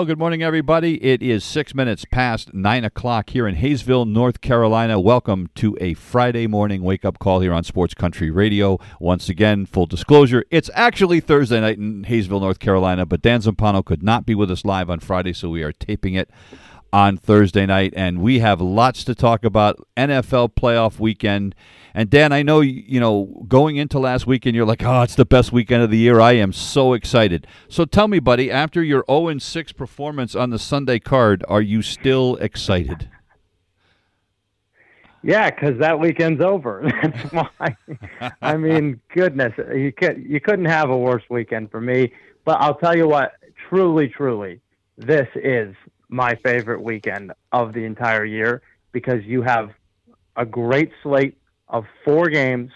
Well, good morning, everybody. It is six minutes past nine o'clock here in Hayesville, North Carolina. Welcome to a Friday morning wake up call here on Sports Country Radio. Once again, full disclosure, it's actually Thursday night in Hayesville, North Carolina, but Dan Zampano could not be with us live on Friday, so we are taping it on Thursday night, and we have lots to talk about. NFL playoff weekend. And Dan, I know you know going into last weekend, you're like, "Oh, it's the best weekend of the year." I am so excited. So tell me, buddy, after your 0 6 performance on the Sunday card, are you still excited? Yeah, because that weekend's over. That's why. I mean, goodness, you could you couldn't have a worse weekend for me. But I'll tell you what, truly, truly, this is my favorite weekend of the entire year because you have a great slate of four games,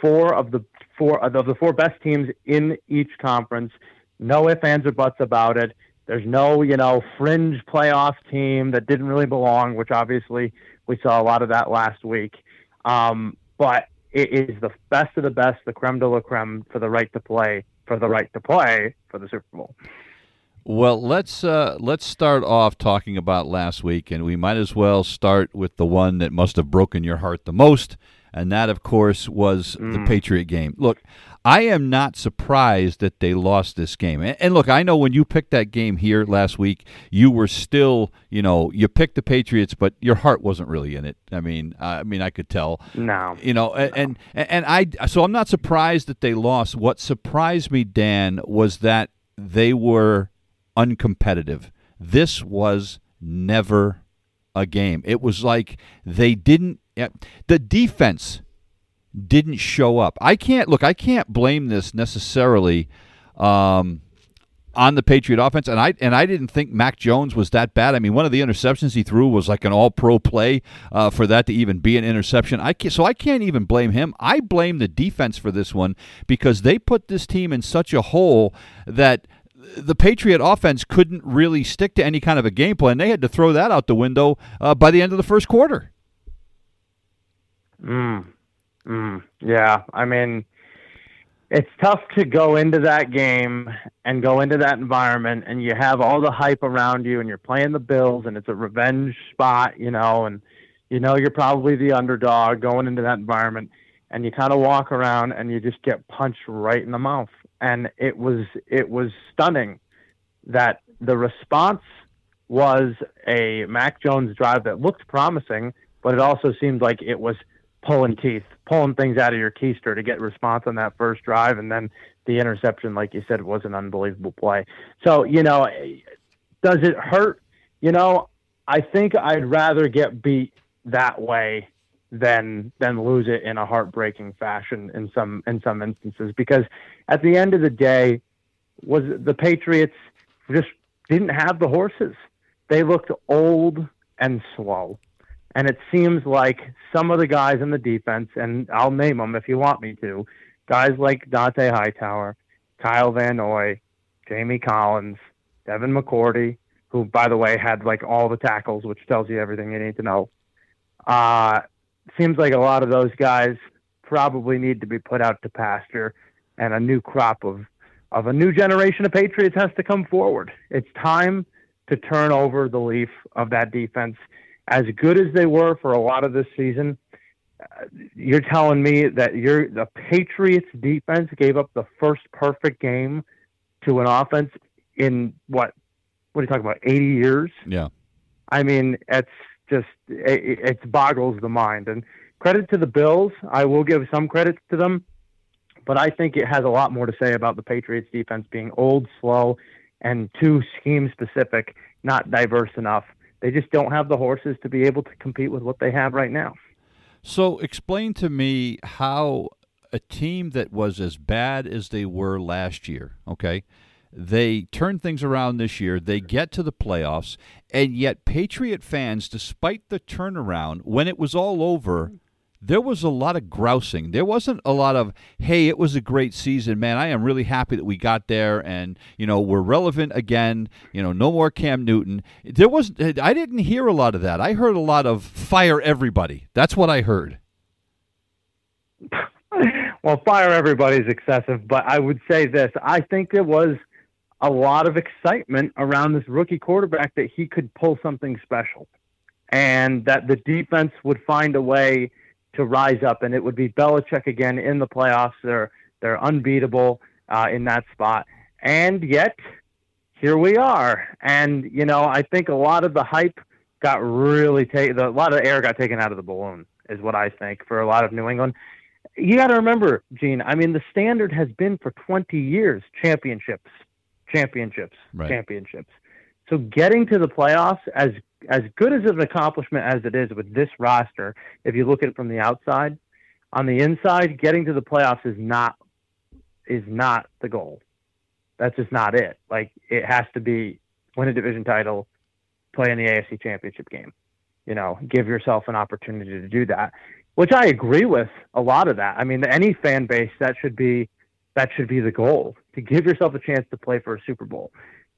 four of the four of the four best teams in each conference. No ifs, ands, or buts about it. There's no, you know, fringe playoff team that didn't really belong, which obviously we saw a lot of that last week. Um, but it is the best of the best, the creme de la creme for the right to play, for the right to play for the Super Bowl. Well, let's uh, let's start off talking about last week, and we might as well start with the one that must have broken your heart the most, and that, of course, was mm. the Patriot game. Look, I am not surprised that they lost this game. And, and, look, I know when you picked that game here last week, you were still, you know, you picked the Patriots, but your heart wasn't really in it. I mean, I mean, I could tell. No. You know, no. and and I so I'm not surprised that they lost. What surprised me, Dan, was that they were uncompetitive. This was never a game. It was like they didn't. The defense didn't show up. I can't look. I can't blame this necessarily um, on the Patriot offense, and I and I didn't think Mac Jones was that bad. I mean, one of the interceptions he threw was like an All-Pro play uh, for that to even be an interception. I can't, so I can't even blame him. I blame the defense for this one because they put this team in such a hole that the Patriot offense couldn't really stick to any kind of a game plan. They had to throw that out the window uh, by the end of the first quarter. Mm. Mm. Yeah. I mean, it's tough to go into that game and go into that environment, and you have all the hype around you, and you're playing the Bills, and it's a revenge spot, you know, and you know you're probably the underdog going into that environment, and you kind of walk around and you just get punched right in the mouth and it was it was stunning that the response was a Mac Jones drive that looked promising, but it also seemed like it was pulling teeth, pulling things out of your keister to get response on that first drive, and then the interception, like you said, was an unbelievable play. So you know, does it hurt? You know, I think I'd rather get beat that way than than lose it in a heartbreaking fashion in some in some instances because at the end of the day was the Patriots just didn't have the horses. They looked old and slow. And it seems like some of the guys in the defense, and I'll name them if you want me to, guys like Dont'a Hightower, Kyle Van Noy, Jamie Collins, Devin McCourty, who, by the way, had like all the tackles, which tells you everything you need to know. Uh, seems like a lot of those guys probably need to be put out to pasture, and a new crop of of a new generation of Patriots has to come forward. It's time to turn over the leaf of that defense. As good as they were for a lot of this season, uh, you're telling me that you're the Patriots defense gave up the first perfect game to an offense in what? What are you talking about? 80 years? Yeah. I mean, it's just it, it boggles the mind. And credit to the Bills, I will give some credit to them, but I think it has a lot more to say about the Patriots defense being old, slow, and too scheme specific, not diverse enough they just don't have the horses to be able to compete with what they have right now. So, explain to me how a team that was as bad as they were last year, okay? They turn things around this year. They get to the playoffs, and yet Patriot fans, despite the turnaround, when it was all over, mm-hmm. there was a lot of grousing. There wasn't a lot of, hey, it was a great season, man. I am really happy that we got there and, you know, we're relevant again. You know, no more Cam Newton. There was I didn't hear a lot of that. I heard a lot of fire everybody. That's what I heard. well, fire everybody is excessive, but I would say this. I think it was a lot of excitement around this rookie quarterback that he could pull something special and that the defense would find a way – to rise up, and it would be Belichick again in the playoffs. They're they're unbeatable uh, in that spot, and yet here we are. And you know, I think a lot of the hype got really taken. A lot of air got taken out of the balloon, is what I think for a lot of New England. You got to remember, Gene. I mean, the standard has been for 20 years championships, championships, right. championships. So getting to the playoffs as as good as an accomplishment as it is with this roster, if you look at it from the outside, on the inside, getting to the playoffs is not is not the goal. That's just not it. Like it has to be win a division title, play in the AFC championship game. You know, give yourself an opportunity to do that. Which I agree with a lot of that. I mean, any fan base that should be that should be the goal to give yourself a chance to play for a Super Bowl.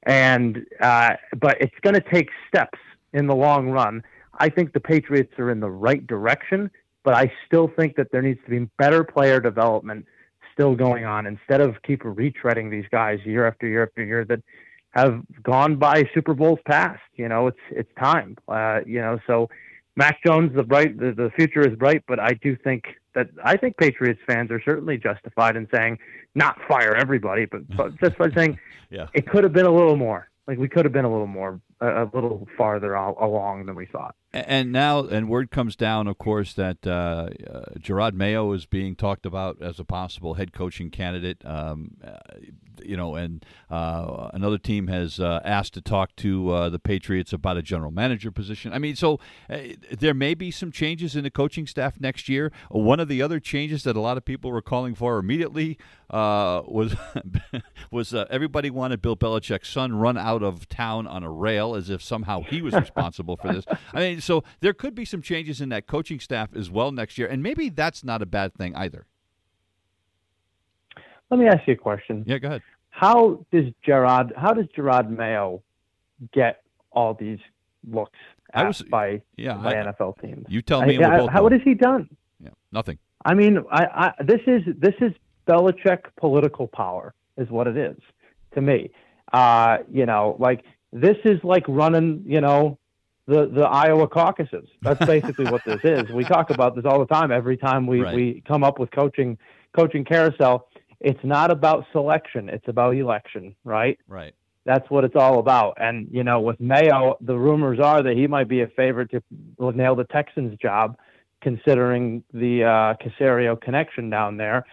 And uh, but it's going to take steps in the long run. I think the Patriots are in the right direction, but I still think that there needs to be better player development still going on instead of keep retreading these guys year after year after year that have gone by Super Bowls past. You know, it's it's time. Uh, you know, so Mac Jones, the bright, the, the future is bright, but I do think that I think Patriots fans are certainly justified in saying not fire everybody, but, but just by saying yeah. it could have been a little more. Like we could have been a little more a, a little farther along than we thought. And now, and word comes down, of course, that uh, uh, Jerod Mayo is being talked about as a possible head coaching candidate. Um, uh, you know, and uh, another team has uh, asked to talk to the Patriots about a general manager position. I mean, so there may be some changes in the coaching staff next year. One of the other changes that a lot of people were calling for immediately uh, was was uh, everybody wanted Bill Belichick's son run out of town on a rail as if somehow he was responsible for this. I mean, so there could be some changes in that coaching staff as well next year, and maybe that's not a bad thing either. Let me ask you a question. Yeah, go ahead. How does Gerard? How does Gerard Mayo get all these looks at was, by yeah, by I, NFL teams? You tell me. I, I, how, what has he done? Yeah, nothing. I mean, I, I, this is this is Belichick political power, is what it is to me. Uh, you know, like this is like running, you know, the the Iowa caucuses. That's basically what this is. We talk about this all the time. Every time we right. we come up with coaching coaching carousel, it's not about selection, it's about election, right? Right. That's what it's all about. And, you know, with Mayo, the rumors are that he might be a favorite to nail the Texans job, considering the uh, Caserio connection down there.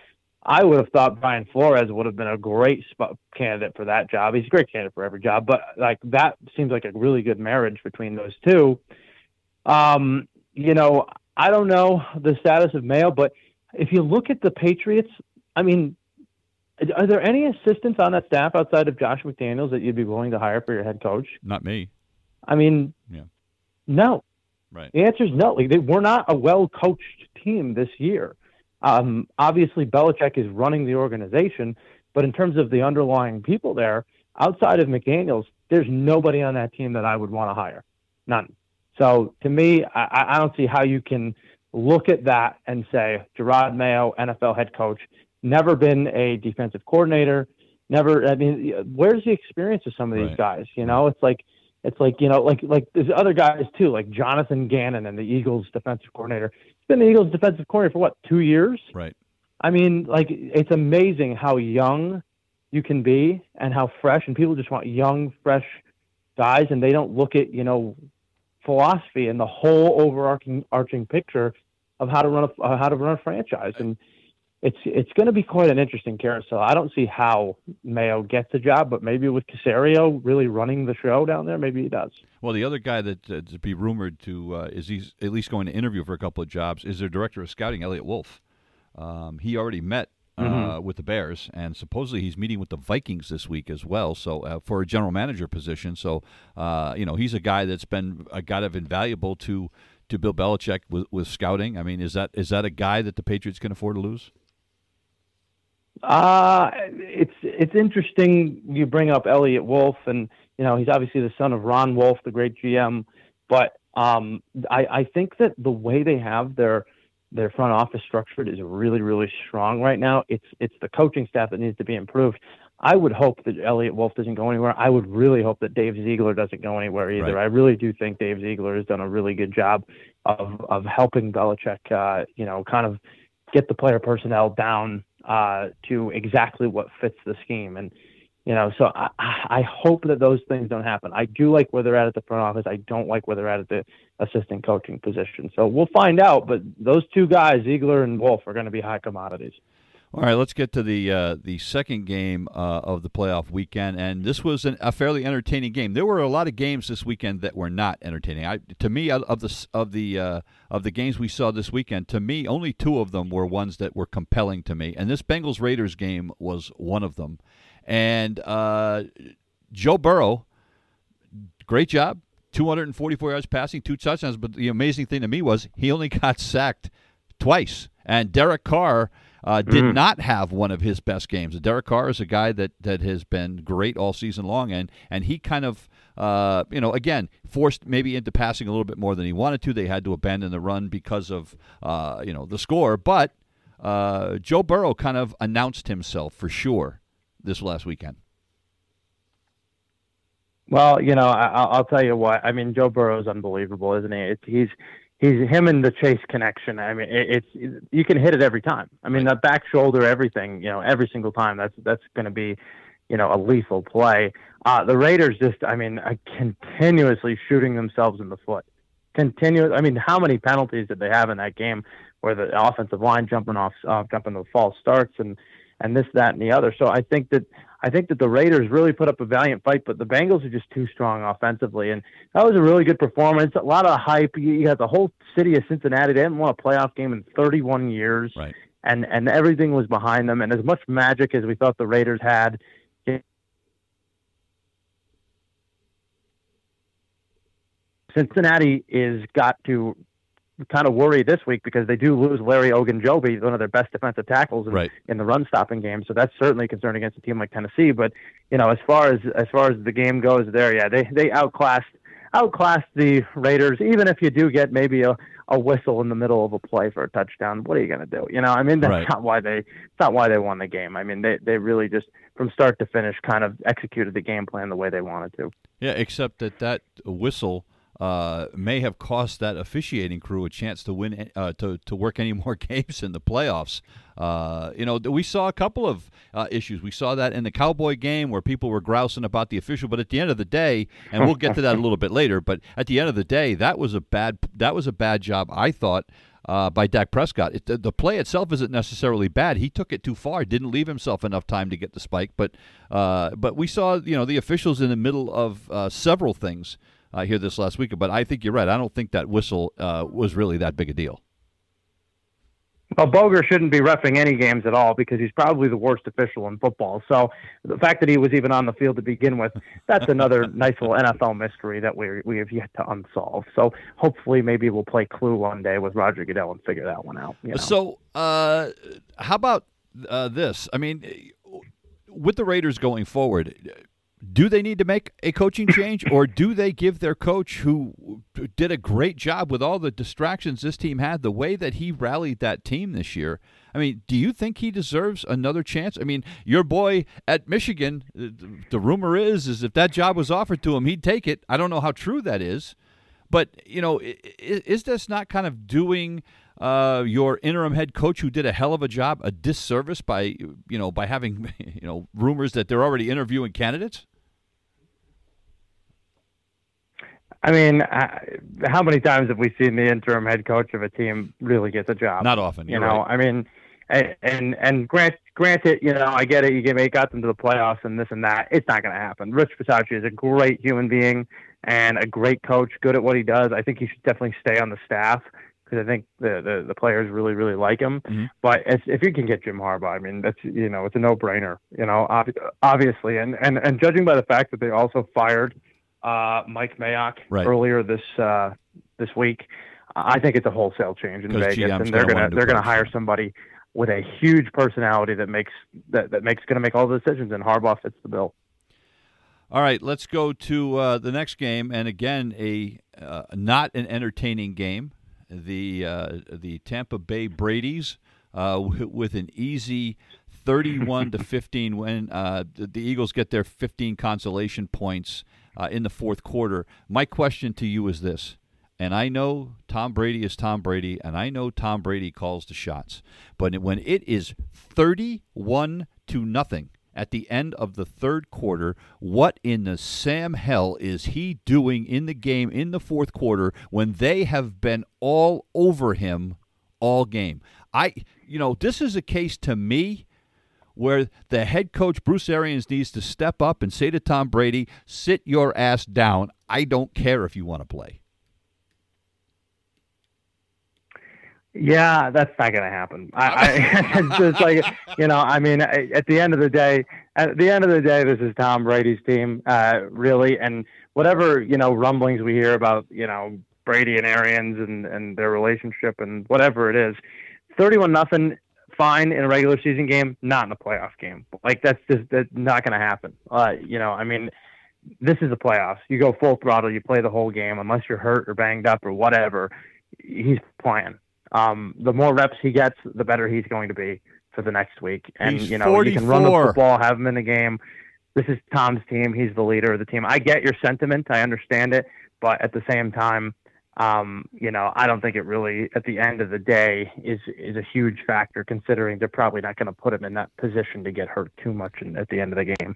I would have thought Brian Flores would have been a great spot candidate for that job. He's a great candidate for every job, but like that seems like a really good marriage between those two. Um, you know, I don't know the status of Mayo, but if you look at the Patriots, I mean, are there any assistants on that staff outside of Josh McDaniels that you'd be willing to hire for your head coach? Not me. I mean, yeah. no. Right. The answer is no. Like, they, we're not a well coached team this year. Um, obviously, Belichick is running the organization, but in terms of the underlying people there, outside of McDaniels, there's nobody on that team that I would want to hire. None. So to me, I, I don't see how you can look at that and say Gerard Mayo, NFL head coach, never been a defensive coordinator, never. I mean, where's the experience of some of these right. guys? You know, it's like it's like you know, like like there's other guys too, like Jonathan Gannon and the Eagles defensive coordinator. Been the Eagles defensive coordinator for what two years? Right. I mean, like it's amazing how young you can be and how fresh, and people just want young, fresh guys, and they don't look at you know philosophy and the whole overarching arching picture of how to run a uh, how to run a franchise. And it's it's going to be quite an interesting carousel. I don't see how Mayo gets the job, but maybe with Caserio really running the show down there, maybe he does. Well, the other guy that uh, to be rumored to uh, is he's at least going to interview for a couple of jobs is their director of scouting, Eliot Wolf. Um, he already met uh, mm-hmm. with the Bears, and supposedly he's meeting with the Vikings this week as well. So uh, for a general manager position, so uh, you know he's a guy that's been a guy of invaluable to to Bill Belichick with, with scouting. I mean, is that is that a guy that the Patriots can afford to lose? Uh it's it's interesting you bring up Eliot Wolf, and you know he's obviously the son of Ron Wolf, the great GM. But um, I, I think that the way they have their their front office structured is really really strong right now. It's it's the coaching staff that needs to be improved. I would hope that Eliot Wolf doesn't go anywhere. I would really hope that Dave Ziegler doesn't go anywhere either. Right. I really do think Dave Ziegler has done a really good job of of helping Belichick, uh, you know, kind of get the player personnel down uh, to exactly what fits the scheme. And you know, so I, I hope that those things don't happen. I do like where they're at at the front office. I don't like where they're at at the assistant coaching position. So we'll find out. But those two guys, Ziegler and Wolf, are going to be high commodities. All right, let's get to the uh, the second game uh, of the playoff weekend, and this was an, a fairly entertaining game. There were a lot of games this weekend that were not entertaining. I, to me, of the of the uh, of the games we saw this weekend, to me, only two of them were ones that were compelling to me, and this Bengals Raiders game was one of them. And uh, Joe Burrow, great job, 244 yards passing, two touchdowns. But the amazing thing to me was he only got sacked twice, and Derek Carr uh, did mm. not have one of his best games. Derek Carr is a guy that, that has been great all season long, and and he kind of uh, you know again forced maybe into passing a little bit more than he wanted to. They had to abandon the run because of uh, you know the score, but uh, Joe Burrow kind of announced himself for sure this last weekend. Well, you know, I, will tell you what. I mean, Joe Burrow is unbelievable, isn't he? It's, he's he's him and the Chase connection. I mean, it, it's you can hit it every time. I mean, that back shoulder, everything. You know, every single time. That's that's going to be, you know, a lethal play. Uh, the Raiders just, I mean, uh, continuously shooting themselves in the foot. Continuous. I mean, how many penalties did they have in that game where the offensive line jumping off, uh, jumping the false starts and and this, that, and the other. So I think that I think that the Raiders really put up a valiant fight, but the Bengals are just too strong offensively. And that was a really good performance. A lot of hype. You got the whole city of Cincinnati. They hadn't won a playoff game in 31 years. Right. And, and everything was behind them. And as much magic as we thought the Raiders had, Cincinnati is got to kind of worry this week because they do lose Larry Ogunjobi, one of their best defensive tackles in, right. in the run stopping game. So that's certainly a concern against a team like Tennessee. But you know, as far as as far as the game goes, there, yeah, they they outclassed outclassed the Raiders. Even if you do get maybe a a whistle in the middle of a play for a touchdown, what are you going to do? You know, I mean, that's right. not why they it's not why they won the game. I mean, they they really just from start to finish kind of executed the game plan the way they wanted to. Yeah, except that that whistle uh, may have cost that officiating crew a chance to win uh, to to work any more games in the playoffs. Uh, you know, we saw a couple of uh, issues. We saw that in the Cowboy game where people were grousing about the official, but at the end of the day, and we'll get to that a little bit later. But at the end of the day, that was a bad that was a bad job. I thought. Uh, by Dak Prescott. It, the, the, play itself isn't necessarily bad. He took it too far. Didn't leave himself enough time to get the spike. But uh, but we saw you know the officials in the middle of uh, several things uh, here this last week. But I think you're right. I don't think that whistle uh, was really that big a deal. Well, Boger shouldn't be refing any games at all because he's probably the worst official in football. So the fact that he was even on the field to begin with, that's another nice little NFL mystery that we we have yet to unsolve. So hopefully, maybe we'll play Clue one day with Roger Goodell and figure that one out. You know? So, uh, how about uh, this? I mean, with the Raiders going forward, do they need to make a coaching change or do they give their coach who did a great job with all the distractions this team had the way that he rallied that team this year? I mean do you think he deserves another chance? I mean your boy at michigan the rumor is is if that job was offered to him he'd take it. I don't know how true that is. But you know is this not kind of doing uh, your interim head coach who did a hell of a job a disservice by you know by having you know rumors that they're already interviewing candidates I mean, how many times have we seen the interim head coach of a team really get the job? Not often. You know, right. I mean, And and, and grant granted, you know, I get it. You get got them to the playoffs and this and that. It's not going to happen. Rich Bisaccia is a great human being and a great coach, good at what he does. I think he should definitely stay on the staff because I think the, the, the players really really like him. Mm-hmm. But if you can get Jim Harbaugh, I mean that's you know it's a no brainer. You know, ob- obviously, and and and judging by the fact that they also fired uh, Mike Mayock right. earlier this uh, this week, I think it's a wholesale change in Vegas, GM's and they're gonna, gonna they're gonna hire somebody with a huge personality that makes that that makes going to make all the decisions, and Harbaugh fits the bill. All right, let's go to uh, the next game, and again, a uh, not an entertaining game. The uh, the Tampa Bay Brady's uh, w- with an easy 31 to 15 win. Uh, the, the, Eagles get their 15 consolation points uh, in the fourth quarter. My question to you is this: and I know Tom Brady is Tom Brady, and I know Tom Brady calls the shots. But when it is 31 to nothing at the end of the third quarter, what in the Sam hell is he doing in the game in the fourth quarter when they have been all over him all game? I, you know, this is a case to me where the head coach Bruce Arians needs to step up and say to Tom Brady, "Sit your ass down. I don't care if you want to play." Yeah, that's not going to happen. I, I just like you know. I mean, at the end of the day, at the end of the day, this is Tom Brady's team, uh, really, and whatever you know rumblings we hear about, you know, Brady and Arians and and their relationship and whatever it is, thirty-one nothing, fine in a regular season game, not in a playoff game. Like that's just that's not going to happen. Uh, you know, I mean, this is the playoffs. You go full throttle, you play the whole game, unless you're hurt or banged up or whatever. He's playing um, the more reps he gets, the better he's going to be for the next week. And he's you know, 44. you can run the football, have him in the game. This is Tom's team. He's the leader of the team. I get your sentiment. I understand it, but at the same time, um, you know, I don't think it really, at the end of the day, is is a huge factor. Considering they're probably not going to put him in that position to get hurt too much in, at the end of the game.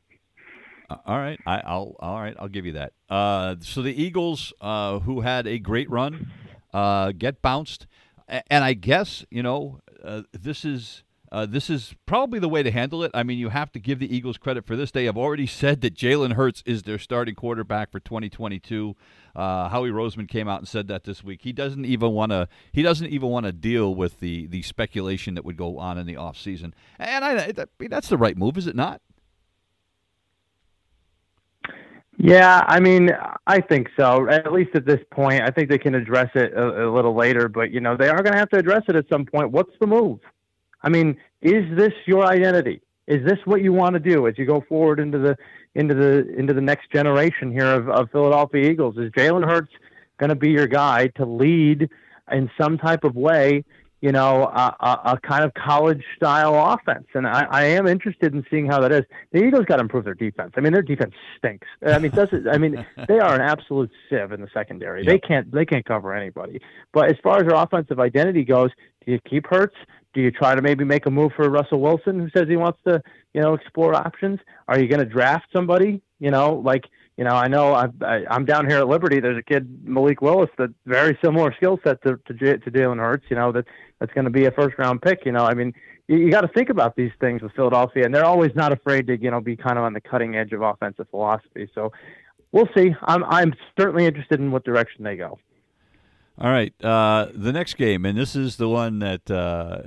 Uh, all right, I, will all right. I'll give you that. Uh, so the Eagles, uh, who had a great run, uh, get bounced and I guess you know uh, this is uh, this is probably the way to handle it. I mean, you have to give the Eagles credit for this. They have already said that Jalen Hurts is their starting quarterback for 2022. Uh, Howie Roseman came out and said that this week. He doesn't even want to. He doesn't even want to deal with the the speculation that would go on in the offseason. And I, that, that's the right move, is it not? Yeah, I mean, I think so. At least at this point, I think they can address it a, a little later. But you know, they are going to have to address it at some point. What's the move? I mean, is this your identity? Is this what you want to do as you go forward into the into the into the next generation here of, of Philadelphia Eagles? Is Jalen Hurts going to be your guy to lead in some type of way you know, a, a, a kind of college style offense. And I, I am interested in seeing how that is. The Eagles got to improve their defense. I mean, their defense stinks. I mean, does it, I mean, they are an absolute sieve in the secondary. Yep. They can't they can't cover anybody. But as far as their offensive identity goes, do you keep Hurts? Do you try to maybe make a move for Russell Wilson, who says he wants to, you know, explore options? Are you going to draft somebody? You know, like you know, I know I, I, I'm down here at Liberty. There's a kid Malik Willis that very similar skill set to to, to Jalen Hurts. You know that that's going to be a first round pick. You know, I mean, you, you got to think about these things with Philadelphia, and they're always not afraid to you know be kind of on the cutting edge of offensive philosophy. So we'll see. I'm I'm certainly interested in what direction they go. All right, uh, the next game, and this is the one that uh,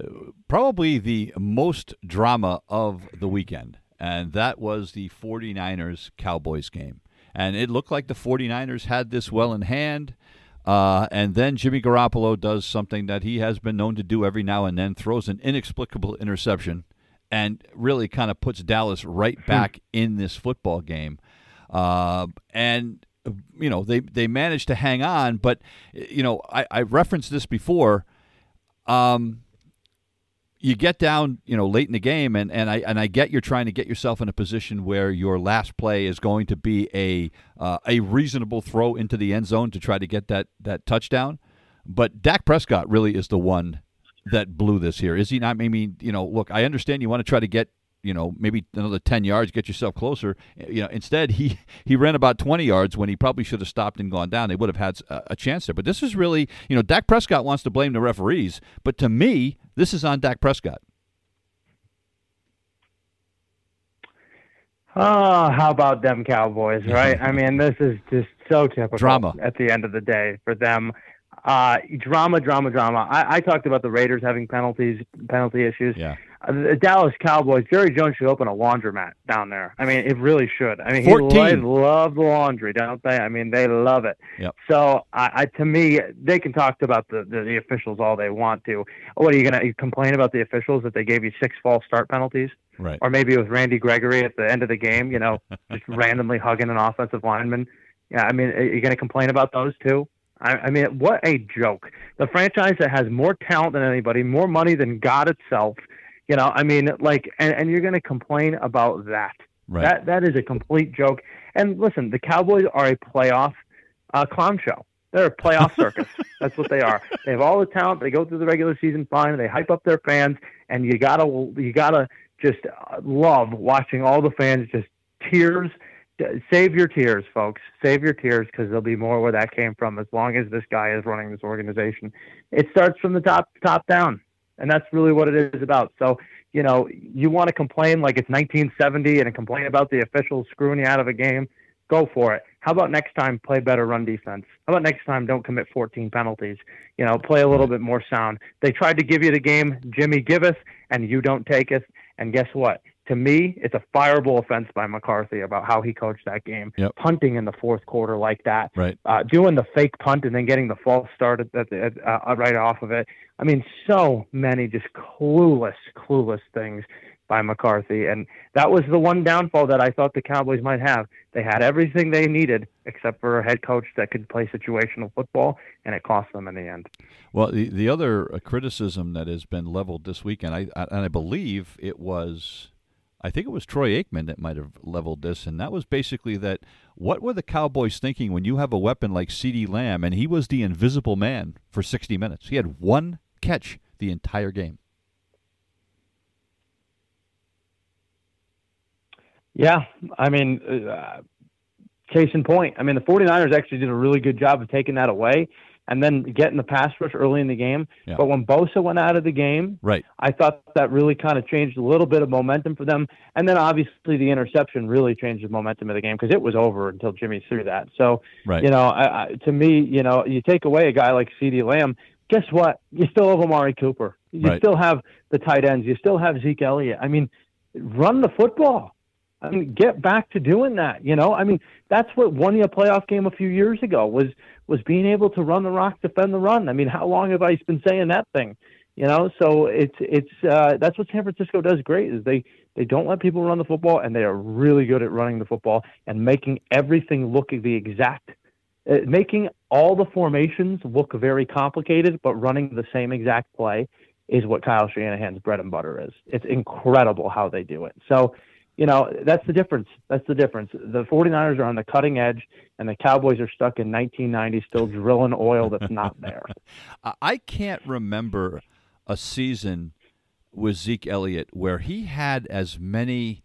probably the most drama of the weekend, and that was the 49ers Cowboys game. And it looked like the 49ers had this well in hand. Uh, and then Jimmy Garoppolo does something that he has been known to do every now and then throws an inexplicable interception and really kind of puts Dallas right hmm. back in this football game. Uh, and, you know, they, they managed to hang on. But, you know, I, I referenced this before. Um, you get down, you know, late in the game, and, and I and I get you're trying to get yourself in a position where your last play is going to be a uh, a reasonable throw into the end zone to try to get that that touchdown. But Dak Prescott really is the one that blew this here, is he not? I mean, you know, look, I understand you want to try to get you know maybe another 10 yards get yourself closer you know instead he he ran about 20 yards when he probably should have stopped and gone down they would have had a, a, chance there but this is really you know Dak Prescott wants to blame the referees but to me this is on Dak Prescott Oh, how about them Cowboys, right? I mean, this is just so typical drama at the end of the day for them. Uh, drama, drama, drama. I, I talked about the Raiders having penalties, penalty issues. Yeah uh, the Dallas Cowboys, Jerry Jones should open a laundromat down there. I mean, it really should. I mean, 14. they love the laundry, don't they? I mean, they love it. Yep. So, I, I to me, they can talk about the, the, the officials all they want to. What are you going to complain about the officials that they gave you six false start penalties? Right. or maybe it was Randy Gregory at the end of the game, you know, just randomly hugging an offensive lineman. Yeah, I mean, are you going to complain about those too? I, I mean, what a joke! The franchise that has more talent than anybody, more money than God itself. You know, I mean, like, and, and you're going to complain about that? Right. That that is a complete joke. And listen, the Cowboys are a playoff uh, clown show. They're a playoff circus. That's what they are. They have all the talent. They go through the regular season fine. They hype up their fans, and you gotta you gotta just uh, love watching all the fans just tears. Save your tears, folks. Save your tears because there'll be more where that came from. As long as this guy is running this organization, it starts from the top top down, and that's really what it is about. So you know, you want to complain like it's 1970 and complain about the officials screwing you out of a game, go for it. How about next time play better run defense? How about next time don't commit 14 penalties? You know, play a little bit more sound. They tried to give you the game, Jimmy giveth, and you don't take it. And guess what? To me, it's a fireable offense by McCarthy about how he coached that game. Yep. Punting in the fourth quarter like that, Right. uh, doing the fake punt and then getting the false start at, at, at, uh, right off of it. I mean, so many just clueless, clueless things by McCarthy, and that was the one downfall that I thought the Cowboys might have. They had everything they needed except for a head coach that could play situational football, and it cost them in the end. Well, the the other uh, criticism that has been leveled this weekend, I, I and I believe it was, I think it was Troy Aikman that might have leveled this, and that was basically that what were the Cowboys thinking when you have a weapon like CeeDee Lamb, and he was the invisible man for 60 minutes. He had one catch the entire game. Yeah, I mean, uh, case in point. I mean, the 49ers actually did a really good job of taking that away and then getting the pass rush early in the game. Yeah. But when Bosa went out of the game, Right. I thought that really kind of changed a little bit of momentum for them. And then obviously the interception really changed the momentum of the game because it was over until Jimmy threw that. So, Right. you know, I, I, to me, you know, you take away a guy like CeeDee Lamb, guess what? You still have Amari Cooper. You Right. still have the tight ends. You still have Zeke Elliott. I mean, run the football. I mean, get back to doing that. You know, I mean, that's what won you a playoff game a few years ago was was being able to run the rock, defend the run. I mean, how long have I been saying that thing? You know, so it's it's uh, that's what San Francisco does great is they they don't let people run the football and they are really good at running the football and making everything look the exact, uh, making all the formations look very complicated, but running the same exact play is what Kyle Shanahan's bread and butter is. It's incredible how they do it. So you know, that's the difference. That's the difference. The 49ers are on the cutting edge, and the Cowboys are stuck in 1990, still drilling oil that's not there. I- can't remember a season with Zeke Elliott where he had as many.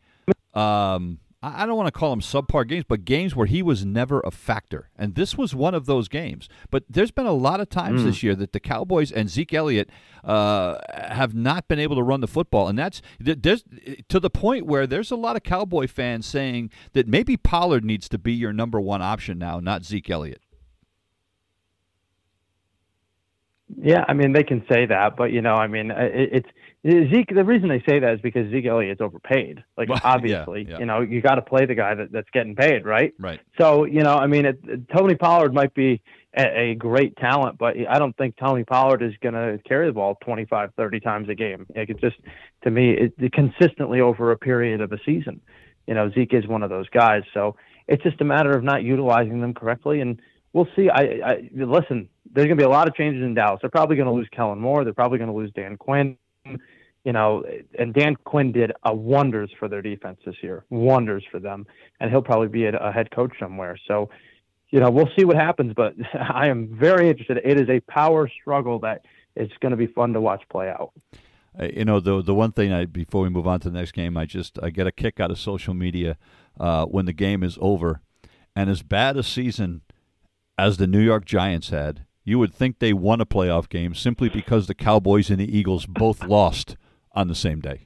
Um, I don't want to call them subpar games, but games where he was never a factor, and this was one of those games. But there's been a lot of times this year that the Cowboys and Zeke Elliott uh, have not been able to run the football, and that's there's to the point where there's a lot of Cowboy fans saying that maybe Pollard needs to be your number one option now, not Zeke Elliott. Yeah, I mean they can say that, but you know, I mean, uh, it, it's Zeke. The reason they say that is because Zeke Elliott's overpaid. Like Well, obviously, yeah. you know, you got to play the guy that, that's getting paid, right? Right. So you know, I mean, it, it- Tony Pollard might be a, a great talent, but I don't think Tony Pollard is going to carry the ball 25, 30 times a game. Like it just, to me, it, it consistently over a period of a season. You know, Zeke is one of those guys. So it's just a matter of not utilizing them correctly, and we'll see. I, I listen. There's going to be a lot of changes in Dallas. They're probably going to lose Kellen Moore. They're probably going to lose Dan Quinn. You know, and Dan Quinn did a wonders for their defense this year, wonders for them, and he'll probably be a, head coach somewhere. So, you know, we'll see what happens. But I am very interested. It is a power struggle that is going to be fun to watch play out. Uh, you know the the one thing I before we move on to the next game, I just I get a kick out of social media uh, when the game is over, and as bad a season as the New York Giants had, you would think they won a playoff game simply because the Cowboys and the Eagles both lost on the same day.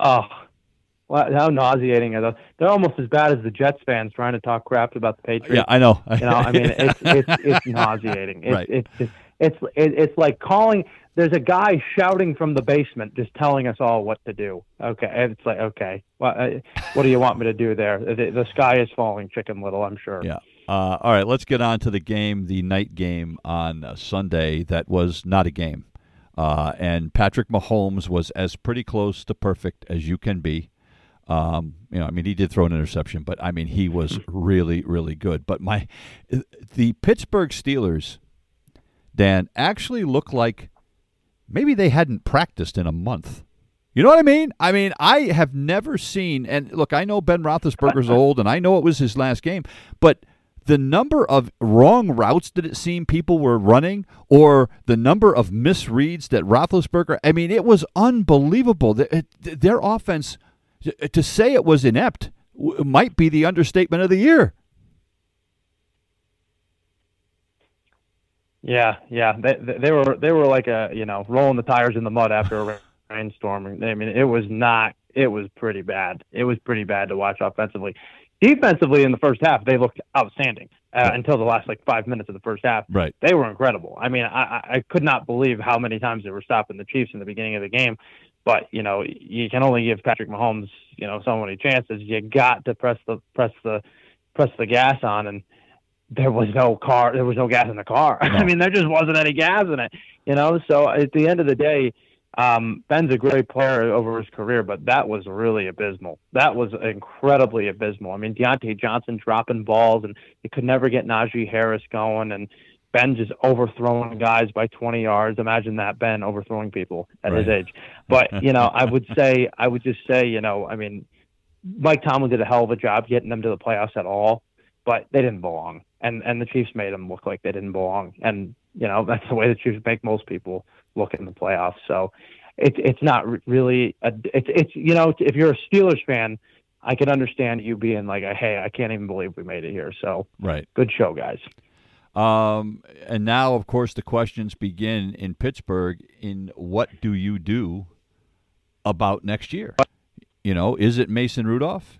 Oh, Well, how nauseating are those? They're almost as bad as the Jets fans trying to talk crap about the Patriots. Yeah, I know. You know, I mean, it's it's it's nauseating. It's, Right. it's it's it's it's like calling. There's a guy shouting from the basement, just telling us all what to do. Okay, and it's like, okay, well, uh, what do you want me to do there? The, the sky is falling, Chicken Little. I'm sure. Yeah. Uh, all right, let's get on to the game, the night game on uh, Sunday that was not a game. Uh, and Patrick Mahomes was as pretty close to perfect as you can be. Um, you know, I mean, he did throw an interception, but I mean, he was really, really good. But my, the Pittsburgh Steelers, Dan, actually look like maybe they hadn't practiced in a month. You know what I mean? I mean, I have never seen, and look, I know Ben Roethlisberger's old, and I know it was his last game, but the number of wrong routes that it seemed people were running, or the number of misreads that Roethlisberger, I mean, it was unbelievable. Their offense, to say it was inept, might be the understatement of the year. Yeah, yeah. They they they were they were like a you know rolling the tires in the mud after a rainstorm. I mean, it was not. It was pretty bad. It was pretty bad to watch offensively. Defensively, in the first half, they looked outstanding uh, until the last like five minutes of the first half. Right. They were incredible. I mean, I, I I could not believe how many times they were stopping the Chiefs in the beginning of the game. But you know, you can only give Patrick Mahomes you know so many chances. You got to press the press the press the gas on and there was no car there was no gas in the car i mean there just wasn't any gas in it you know so at the end of the day um ben's a great player over his career but that was really abysmal. That was incredibly abysmal. I mean Diontae johnson dropping balls and you could never get najee harris going and ben just overthrowing guys by 20 yards. Imagine that ben overthrowing people at his age. But you know i would say i would just say you know i mean mike tomlin did a hell of a job getting them to the playoffs at all but they didn't belong. And and the Chiefs made them look like they didn't belong. And you know that's the way the Chiefs make most people look in the playoffs. So it's it's not really a, it's it's you know if you're a Steelers fan, I can understand you being like, hey, I can't even believe we made it here. So Right. good show, guys. Um, and now, of course, the questions begin in Pittsburgh. In what do you do about next year? You know, is it Mason Rudolph?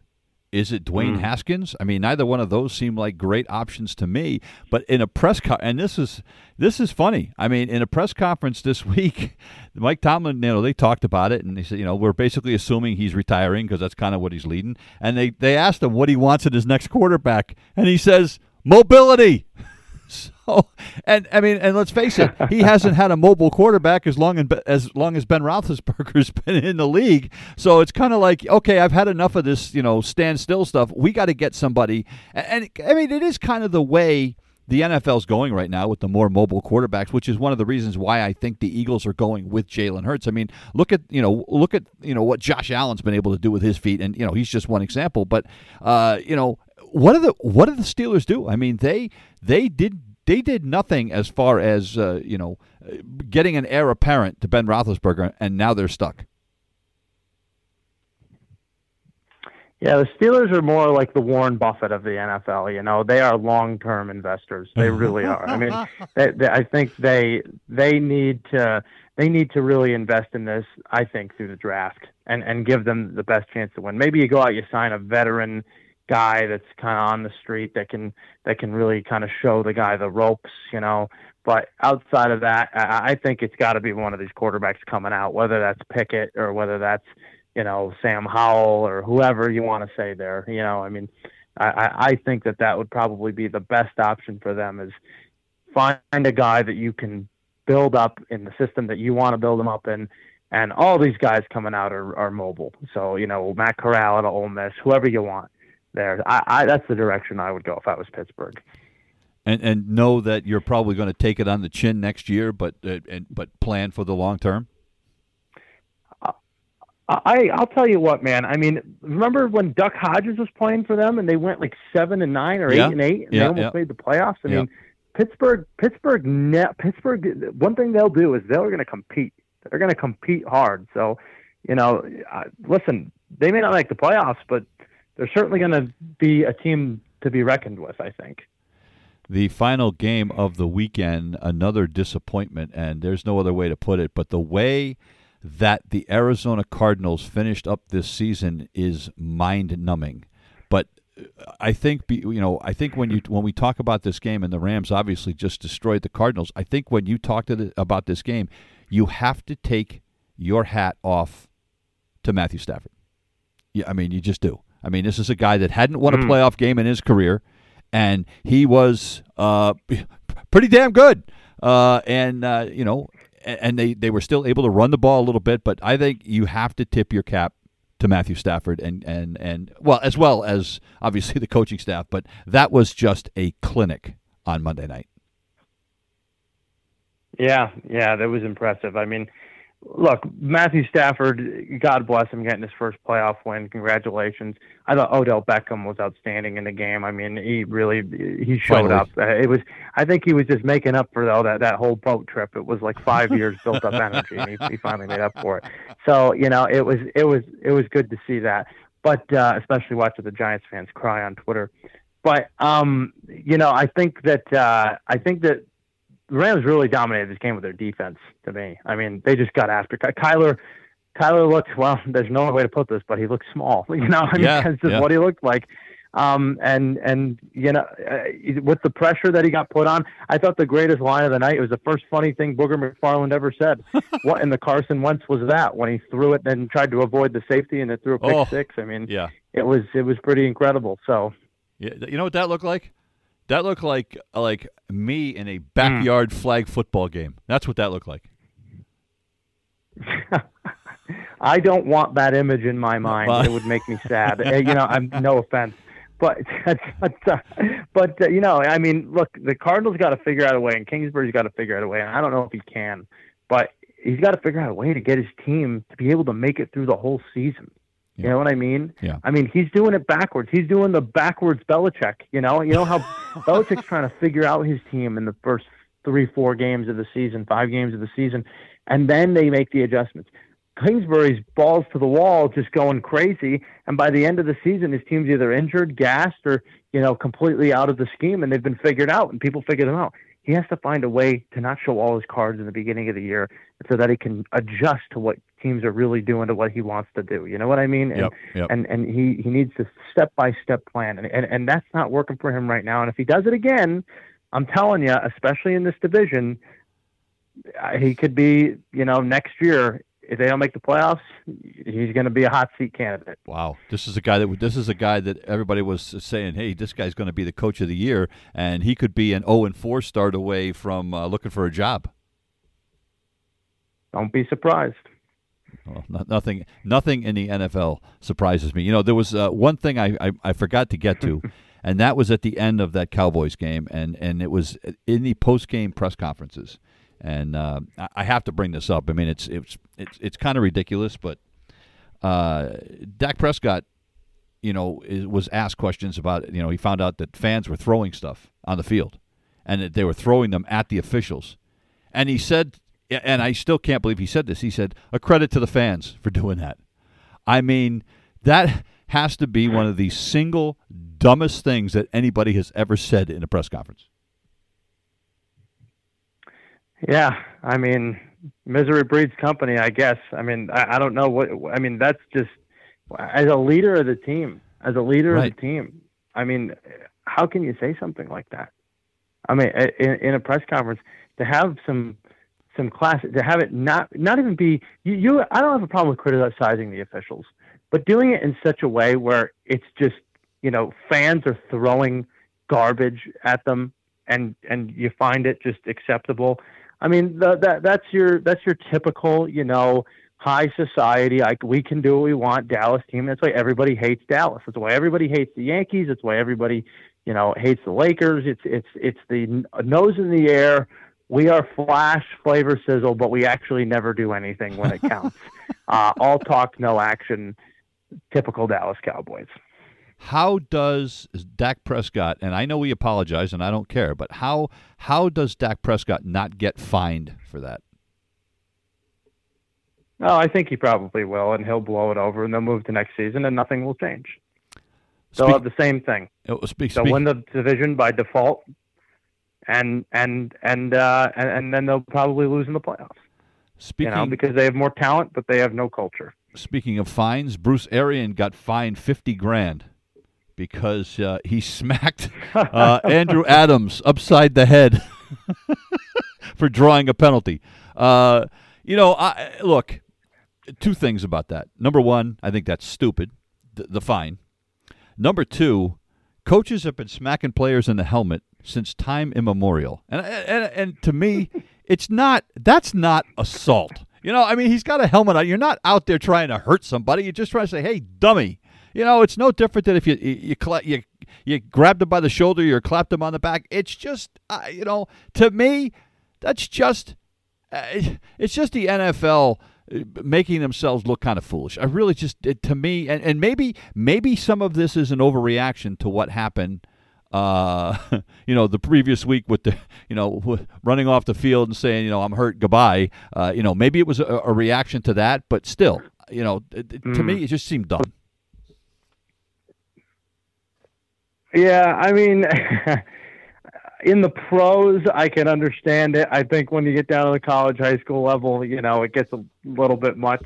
Is it Dwayne mm. Haskins? I mean, neither one of those seem like great options to me. But in a press co- and this is this is funny. I mean, in a press conference this week, Mike Tomlin, you know, they talked about it, and they said, you know, we're basically assuming he's retiring because that's kind of what he's leading. And they they asked him what he wants in his next quarterback, and he says mobility. So, and I mean, and let's face it, he hasn't had a mobile quarterback as long as as long as Ben Roethlisberger's been in the league. So it's kind of like, okay, I've had enough of this, you know, stand still stuff. We got to get somebody, and, and I mean, it is kind of the way the NFL's going right now with the more mobile quarterbacks, which is one of the reasons why I think the Eagles are going with Jalen Hurts. I mean, look at you know look at you know what Josh Allen's been able to do with his feet, and you know he's just one example. But uh, you know what do the what do the Steelers do? I mean, they they did they did nothing as far as uh, you know getting an heir apparent to Ben Roethlisberger, and now they're stuck. Yeah, the Steelers are more like the Warren Buffett of the NFL. You know, they are long-term investors. They really are. I mean, they, they, I think they they need to they need to really invest in this. I think through the draft and and give them the best chance to win. Maybe you go out, you sign a veteran guy that's kind of on the street that can that can really kind of show the guy the ropes. You know, but outside of that, I, I think it's got to be one of these quarterbacks coming out, whether that's Pickett or whether that's you know Sam Howell or whoever you want to say there. You know, I mean, I, I think that that would probably be the best option for them is find a guy that you can build up in the system that you want to build them up in. And all these guys coming out are, are mobile. So, you know, Matt Corral at Ole Miss, whoever you want there. I, I that's the direction I would go if I was Pittsburgh. And and know that you're probably going to take it on the chin next year, but uh, and but plan for the long term. I I'll tell you what, man. I mean, remember when Duck Hodges was playing for them and they went like seven and nine or Yeah. eight and eight, and Yeah, they almost yeah. made the playoffs. I mean, Pittsburgh, Pittsburgh, ne- Pittsburgh. One thing they'll do is they're going to compete. They're going to compete hard. So, you know, uh, listen, they may not make the playoffs, but they're certainly going to be a team to be reckoned with. I think. The final game of the weekend, another disappointment, and there's no other way to put it. But the way that the Arizona Cardinals finished up this season is mind numbing. But uh, I think you know I think when you when we talk about this game and the Rams obviously just destroyed the Cardinals. I think when you talk the, about this game, you have to take your hat off to Matthew Stafford. Yeah, I mean you just do. I mean this is a guy that hadn't won a mm. playoff game in his career, and he was uh, pretty damn good. Uh, and uh, you know and they, they were still able to run the ball a little bit, but I think you have to tip your cap to Matthew Stafford and, and, and well, as well as obviously the coaching staff, but that was just a clinic on Monday night. Yeah, yeah, that was impressive. I mean, look, Matthew Stafford, God bless him, getting his first playoff win. Congratulations. I thought Odell Beckham was outstanding in the game. I mean, he really he showed Finally. up. Uh, it was I think he was just making up for all that that whole boat trip. It was like five years built up energy, and he, he finally made up for it. So you know, it was it was it was good to see that. But uh, especially watching the Giants fans cry on Twitter. But um, you know, I think that uh, I think that the Rams really dominated this game with their defense. To me, I mean, they just got after Kyler. Kyler looked well. There's no way to put this, but he looked small. You know, I mean, yeah, that's just yeah. what he looked like. Um, and and you know, uh, with the pressure that he got put on, I thought the greatest line of the night was the first funny thing Booger McFarland ever said. what in the Carson Wentz was that when he threw it and tried to avoid the safety and it threw a pick oh, six? I mean, yeah, it was it was pretty incredible. So, yeah, you know what that looked like? That looked like like me in a backyard mm. flag football game. That's what that looked like. I don't want that image in my mind. it would make me sad. Uh, you know, I'm no offense, but but, uh, but uh, you know, I mean, look, the Cardinals got to figure out a way, and Kingsbury's got to figure out a way. And I don't know if he can, but he's got to figure out a way to get his team to be able to make it through the whole season. You yeah. know what I mean? Yeah. I mean, he's doing it backwards. He's doing the backwards Belichick. You know, you know how Belichick's trying to figure out his team in the first three, four games of the season, five games of the season, and then they make the adjustments. Kingsbury's balls to the wall, just going crazy, and by the end of the season, his team's either injured, gassed, or you know, completely out of the scheme, and they've been figured out, and people figure them out he has to find a way to not show all his cards in the beginning of the year so that he can adjust to what teams are really doing to what he wants to do. You know what I mean? And yep, yep. and, and he, he needs to step by step plan and, and and that's not working for him right now. And if he does it again, I'm telling you, especially in this division, uh, he could be, you know, next year if they don't make the playoffs, he's going to be a hot seat candidate. Wow, this is a guy that this is a guy that everybody was saying, "Hey, this guy's going to be the coach of the year," and he could be an 0 and 4 start away from uh, looking for a job. Don't be surprised. Well, nothing, nothing in the NFL surprises me. You know, there was uh, one thing I, I, I forgot to get to, and that was at the end of that Cowboys game, and and it was in the post game press conferences and uh, I have to bring this up. I mean, it's it's it's it's kind of ridiculous, but uh, Dak Prescott, you know, is, was asked questions about. You know, he found out that fans were throwing stuff on the field, and that they were throwing them at the officials, and he said, and I still can't believe he said this. He said, "A credit to the fans for doing that." I mean, that has to be one of the single dumbest things that anybody has ever said in a press conference. Yeah, I mean, misery breeds company, I guess. I mean, I, I don't know what. I mean, that's just as a leader of the team, as a leader right. of the team. I mean, how can you say something like that? I mean, in, in a press conference, to have some some class, to have it not not even be you, you. I don't have a problem with criticizing the officials, but doing it in such a way where it's just you know fans are throwing garbage at them and and you find it just acceptable I mean, the, that that's your that's your typical, you know, high society. Like we can do what we want, Dallas team. That's why everybody hates Dallas. That's why everybody hates the Yankees. That's why everybody, you know, hates the Lakers. It's it's it's the nose in the air. We are flash, flavor, sizzle, but we actually never do anything when it counts. uh, all talk, no action. Typical Dallas Cowboys. How does Dak Prescott, and I know we apologize and I don't care, but how how does Dak Prescott not get fined for that? Oh, I think he probably will, and he'll blow it over, and they'll move to next season, and nothing will change. They'll speak, have the same thing. Oh, speak, they'll win the division by default, and and and uh, and, and then they'll probably lose in the playoffs. Speaking, you know, because they have more talent, but they have no culture. Speaking of fines, Bruce Arian got fined fifty grand because uh, he smacked uh, Andrew Adams upside the head for drawing a penalty. Uh, you know, I, look, two things about that. Number one, I think that's stupid, the, the fine. Number two, coaches have been smacking players in the helmet since time immemorial, and and, and to me, it's not. That's not assault. You know, I mean, he's got a helmet on. You're not out there trying to hurt somebody. You're just trying to say, "Hey, dummy." You know, it's no different than if you you you, you, you grabbed him by the shoulder, you clapped him on the back. It's just, uh, you know, to me, that's just, uh, it's just the NFL making themselves look kind of foolish. I really just, it, to me, and, and maybe maybe some of this is an overreaction to what happened uh, you know, the previous week with the, you know, running off the field and saying, you know, I'm hurt, goodbye. Uh, you know, maybe it was a, a, reaction to that, but still, you know, mm. to me, mm. it just seemed dumb. Yeah, I mean, in the pros, I can understand it. I think when you get down to the college, high school level, you know, it gets a little bit much.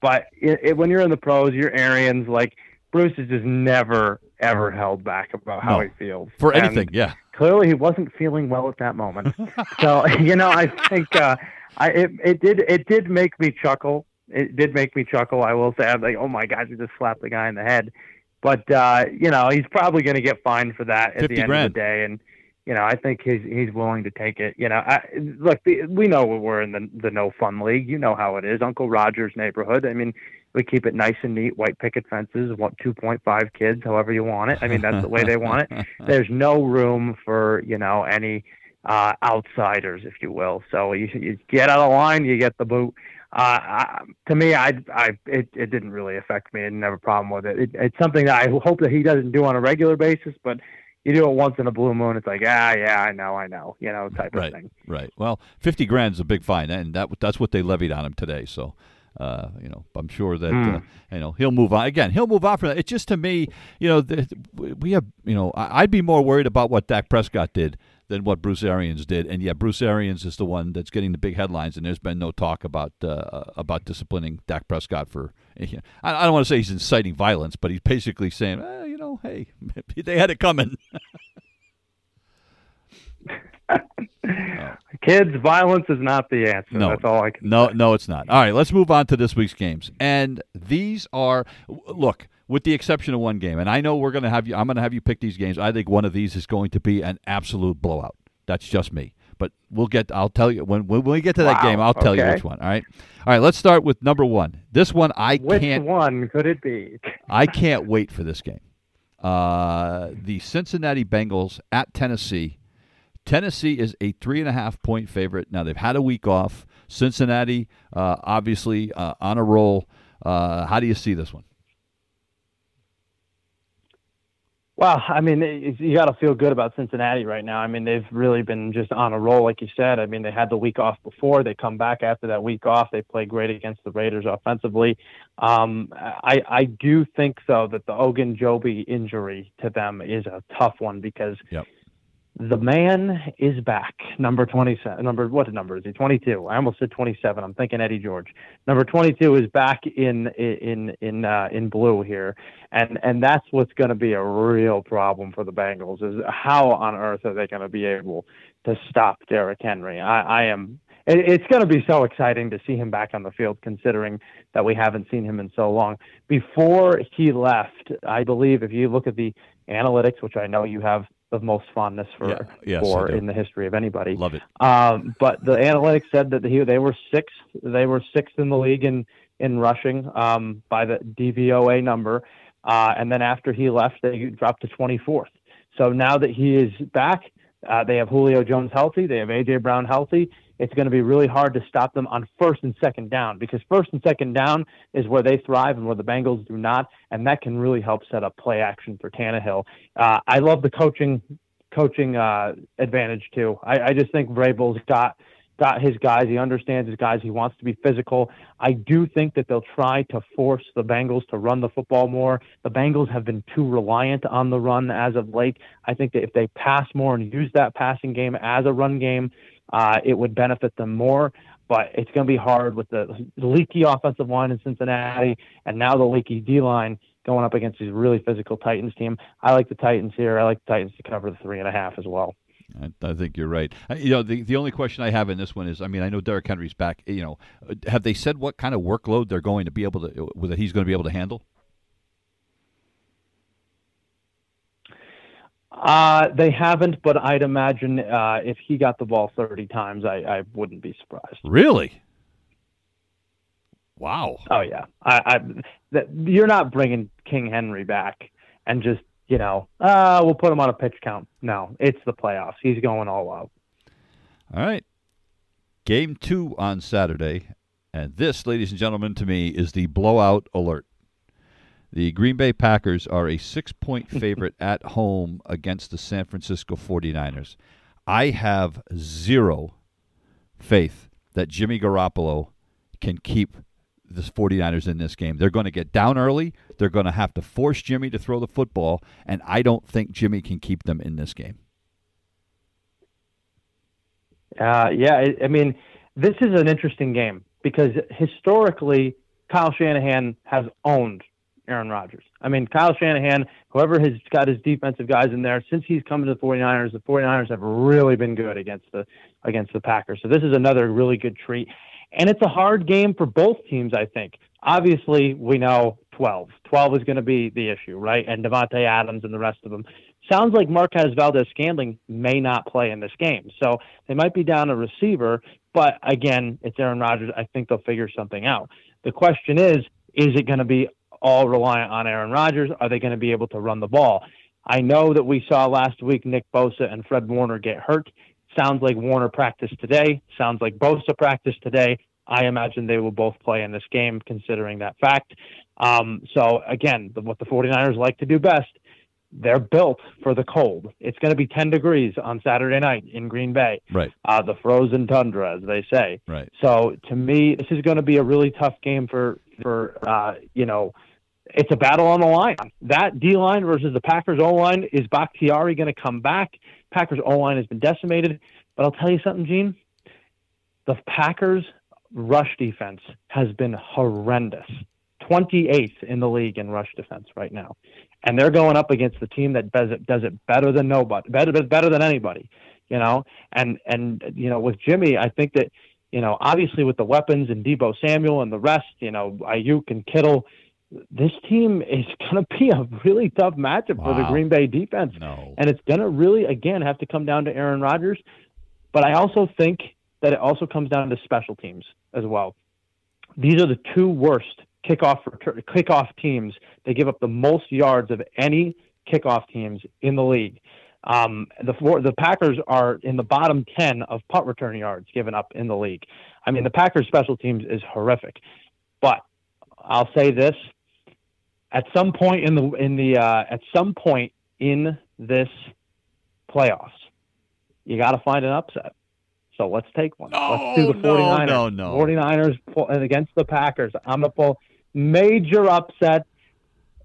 But it, it, when you're in the pros, you're Arians. Like Bruce is just never ever held back about how no, he feels for and anything. Yeah, clearly he wasn't feeling well at that moment. so you know, I think uh, I it, it did it did make me chuckle. It did make me chuckle. I will say, I'm like, oh my god, you just slapped the guy in the head. But uh, you know, he's probably going to get fined for that at the end grand. of the day, and you know, I think he's he's willing to take it. You know, I, look, the, we know we're in the the no fun league. You know how it is, Uncle Roger's neighborhood. I mean, we keep it nice and neat, white picket fences, what 2.5 kids, however you want it. I mean, that's the way they want it. There's no room for you know any uh, outsiders, if you will. So you, you get out of line, you get the boot uh, I, to me, I, I, it, it didn't really affect me. I didn't have a problem with it. it. It's something that I hope that he doesn't do on a regular basis, but you do it once in a blue moon. It's like, ah, yeah, I know, I know, you know, type right, of thing. Right. Well, fifty grand is a big fine, and that that's what they levied on him today. So. Uh, you know, I'm sure that mm. uh, you know he'll move on again. He'll move on from that. It's just to me, you know, the, we have, you know, I'd be more worried about what Dak Prescott did than what Bruce Arians did. And yeah, Bruce Arians is the one that's getting the big headlines, and there's been no talk about uh, about disciplining Dak Prescott for. You know, I, I, don't want to say he's inciting violence, but he's basically saying, eh, know, hey, they had it coming. Kids, violence is not the answer. No, That's all I can. No, say. no, it's not. All right, let's move on to this week's games. And these are look with the exception of one game. And I know we're going to have you. I'm going to have you pick these games. I think one of these is going to be an absolute blowout. That's just me. But we'll get. I'll tell you when when we get to that wow. game. I'll tell okay. you which one. All right. All right. Let's start with number one. This one I which can't. Which one could it be? I can't wait for this game. Uh, the Cincinnati Bengals at Tennessee. Tennessee is a three and a half point favorite. Now they've had a week off. Cincinnati, uh, obviously uh, on a roll. Uh, how do you see this one? Well, I mean, you got to feel good about Cincinnati right now. I mean, they've really been just on a roll, like you said. I mean, they had the week off before. They come back after that week off. They play great against the Raiders offensively. Um, I, I do think, though, that the Ogunjobi injury to them is a tough one because yep the man is back. Number 27. Number what number is he? 22. I almost said 27. I'm thinking Eddie George. Number 22 is back in in in uh, in blue here, and and that's what's going to be a real problem for the Bengals. Is how on earth are they going to be able to stop Derrick Henry? I, I am. it's going to be so exciting to see him back on the field, considering that we haven't seen him in so long. Before he left, I believe if you look at the analytics, which I know you have of most fondness for yeah. yes, for in the history of anybody. Love it. Um, but the analytics said that he, they were sixth. They were sixth in the league in in rushing um, by the DVOA number, uh, and then after he left, they dropped to 24th. So now that he is back, uh, they have Julio Jones healthy. They have AJ Brown healthy it's going to be really hard to stop them on first and second down because first and second down is where they thrive and where the Bengals do not, and that can really help set up play action for Tannehill. Uh, I love the coaching coaching uh, advantage too. I, I just think Vrabel's got got his guys. He understands his guys. He wants to be physical. I do think that they'll try to force the Bengals to run the football more. The Bengals have been too reliant on the run as of late. I think that if they pass more and use that passing game as a run game, uh, it would benefit them more. but it's going to be hard with the leaky offensive line in Cincinnati and now the leaky D line going up against these really physical Titans team. I like the Titans here. I like the Titans to cover the three and a half as well. I, think you're right. Uh, you know, the the only question I have in this one is, I mean, I know Derrick Henry's back. You know, uh, have they said what kind of workload they're going to be able to uh, that he's going to be able to handle? Uh, they haven't, but I'd imagine uh, if he got the ball 30 times, I, I wouldn't be surprised. Really? Wow. Oh yeah. I, I that you're not bringing King Henry back and just you know, uh, we'll put him on a pitch count. No, it's the playoffs. He's going all out. All right. Game two on Saturday. And this, ladies and gentlemen, to me is the blowout alert. The Green Bay Packers are a six point favorite at home against the San Francisco 49ers. I have zero faith that Jimmy Garoppolo can keep the 49ers in this game. They're going to get down early. They're going to have to force Jimmy to throw the football, and I don't think Jimmy can keep them in this game. Uh, yeah, I, I mean, this is an interesting game because historically, Kyle Shanahan has owned Aaron Rodgers. I mean, Kyle Shanahan, whoever has got his defensive guys in there, since he's come to the 49ers, the 49ers have really been good against the against the Packers. So this is another really good treat. And it's a hard game for both teams, I think. Obviously, we know 12. 12 is going to be the issue, right? And Davante Adams and the rest of them. Sounds like Marquez Valdes-Scantling may not play in this game. So they might be down a receiver, but again, it's Aaron Rodgers. I think they'll figure something out. The question is, is it going to be all reliant on Aaron Rodgers? Are they going to be able to run the ball? I know that we saw last week Nick Bosa and Fred Warner get hurt. Sounds like Warner practiced today. Sounds like Bosa practiced today. I imagine they will both play in this game, considering that fact. Um, so, again, the, what the 49ers like to do best, they're built for the cold. It's going to be 10 degrees on Saturday night in Green Bay. Right. Uh, the frozen tundra, as they say. Right. So, to me, this is going to be a really tough game for, for uh, you know, it's a battle on the line. That D line versus the Packers O line. Is Bakhtiari going to come back? Packers O line has been decimated. But I'll tell you something, Gene. The Packers rush defense has been horrendous. 28th in the league in rush defense right now. And they're going up against the team that does it does it better than nobody, better better than anybody, you know. And and you know with Jimmy, I think that you know obviously with the weapons and Deebo Samuel and the rest, you know Aiyuk and Kittle, this team is going to be a really tough matchup wow. for the Green Bay defense. No. And it's going to really, again, have to come down to Aaron Rodgers. But I also think that it also comes down to special teams as well. These are the two worst kickoff kickoff teams. They give up the most yards of any kickoff teams in the league. Um, the the Packers are in the bottom ten of punt return yards given up in the league. I mean, the Packers special teams is horrific. But I'll say this: at some point in the in the uh, at some point in this playoffs, you got to find an upset. So let's take one. No, let's do the 49ers. No, no, 49ers against the Packers. I'm going to pull major upset